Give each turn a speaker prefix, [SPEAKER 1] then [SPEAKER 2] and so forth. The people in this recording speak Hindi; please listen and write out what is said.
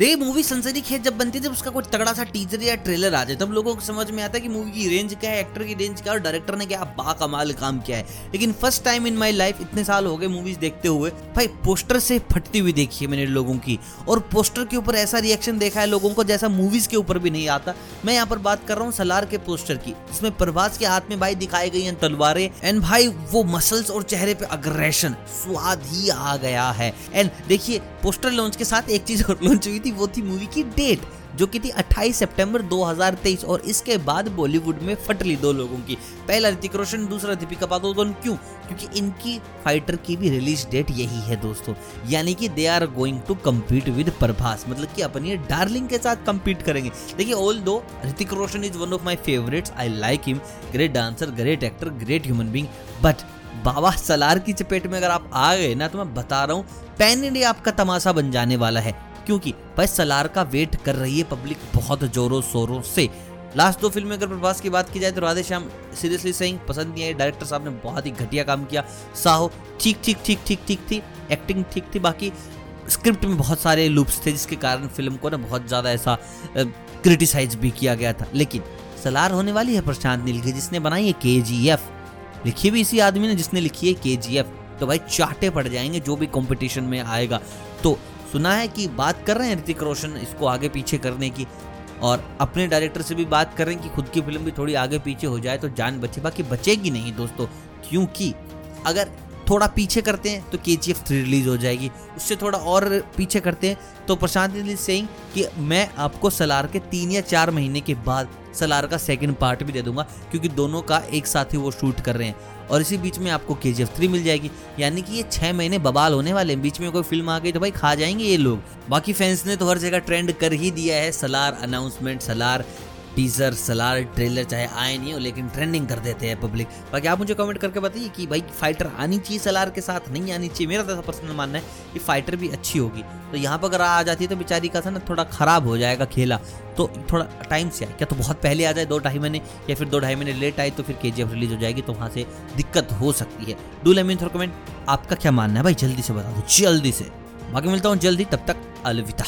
[SPEAKER 1] देखिए मूवी सनसनी खेत जब बनती जब उसका कोई तगड़ा सा टीजर या ट्रेलर आ जाए, तब लोगों को समझ में आता है कि मूवी की रेंज क्या है एक्टर की रेंज क्या है, और डायरेक्टर ने क्या बाकमाल काम किया है। लेकिन first time in my life इतने साल हो गए मूवीज़ देखते हुए, भाई पोस्टर से फटती हुई देखी है मैंने लोगों की। और पोस्टर के ऊपर ऐसा रिएक्शन देखा है लोगों को जैसा मूवीज़ के ऊपर भी नहीं आता। मैं यहाँ पर बात कर रहा हूँ सलार के पोस्टर की, जिसमें प्रभास के हाथ में भाई दिखाई गई है तलवारें एंड भाई, वो मसल्स और चेहरे पे अग्रेशन स्वाद ही आ गया है। एंड देखिए पोस्टर लॉन्च के साथ एक चीज़ और लॉन्च हुई थी वो थी मूवी की डेट जो कि थी 28 सितंबर 2023 और इसके बाद बॉलीवुड में फटली दो लोगों की। पहला ऋतिक रोशन, दूसरा दीपिका पादुकोण। क्यों? क्योंकि इनकी फाइटर की भी रिलीज़ डेट यही है, दोस्तों। यानी कि they are going to compete with Prabhas मतलब कि अपनी डार्लिंग के साथ कम्पीट करेंगे। देखिए although Hrithik Roshan is one of my favourites I like him great dancer great actor great human being but बाबा सलार की चपेट में अगर आप आ गए ना तो मैं बता रहा हूँ पैन इंडिया आपका तमाशा बन जाने वाला है। क्योंकि भाई सलार का वेट कर रही है पब्लिक बहुत जोरों शोरों से। लास्ट दो फ़िल्म अगर प्रभास की बात की जाए तो राधे श्याम सीरियसली सही, पसंद नहीं आई डायरेक्टर साहब ने बहुत ही घटिया काम किया। साहो ठीक ठीक ठीक ठीक ठीक थी। एक्टिंग ठीक थी। बाकी स्क्रिप्ट में बहुत सारे लूप्स थे जिसके कारण फ़िल्म को ना बहुत ज़्यादा ऐसा क्रिटिसाइज भी किया गया था। लेकिन सलार होने वाली है प्रशांत नील की, जिसने बनाई है के जी एफ़ लिखी भी इसी आदमी ने जिसने लिखी है के जी एफ़ तो भाई चाटे पड़ जाएँगे जो भी कंपटीशन में आएगा। तो सुना है कि बात कर रहे हैं ऋतिक रोशन इसको आगे पीछे करने की, और अपने डायरेक्टर से भी बात कर रहे हैं कि खुद की फ़िल्म भी थोड़ी आगे पीछे हो जाए तो जान बचे। बाकी बचेगी नहीं दोस्तों, क्योंकि अगर थोड़ा पीछे करते हैं तो के जी एफ़ थ्री रिलीज़ हो जाएगी। उससे थोड़ा और पीछे करते हैं तो प्रशांत सिंह कि मैं आपको सलार के तीन या चार महीने के बाद सलार का सेकंड पार्ट भी दे दूँगा, क्योंकि दोनों का एक साथ ही वो शूट कर रहे हैं। और इसी बीच में आपको के जी एफ़ थ्री मिल जाएगी। यानी कि ये छह महीने बबाल होने वाले हैं। बीच में कोई फ़िल्म आ गई तो भाई खा जाएँगे ये लोग। बाकी फैंस ने तो हर जगह ट्रेंड कर ही दिया है। Salaar announcement Salaar teaser, Salaar, trailer, चाहे आए नहीं हो, लेकिन ट्रेंडिंग कर देते हैं पब्लिक बाकी आप मुझे कमेंट करके बताइए कि भाई फाइटर आनी चाहिए सलार के साथ? नहीं आनी चाहिए। मेरा तो ऐसा पर्सनल मानना है कि फाइटर भी अच्छी होगी। तो यहाँ पर अगर आ जाती है तो बेचारी का था ना, थोड़ा खराब हो जाएगा खेला। तो थोड़ा टाइम से आए। क्या तो बहुत पहले आ जाए, दो ढाई महीने, या फिर दो ढाई महीने लेट आए तो फिर के रिलीज़ हो जाएगी तो वहाँ से दिक्कत हो सकती है। डू लेमिन थोड़ा कमेंट आपका क्या मानना है? भाई जल्दी से बता दो, जल्दी से। बाकी मिलता हूँ जल्दी, तब तक अलविदा।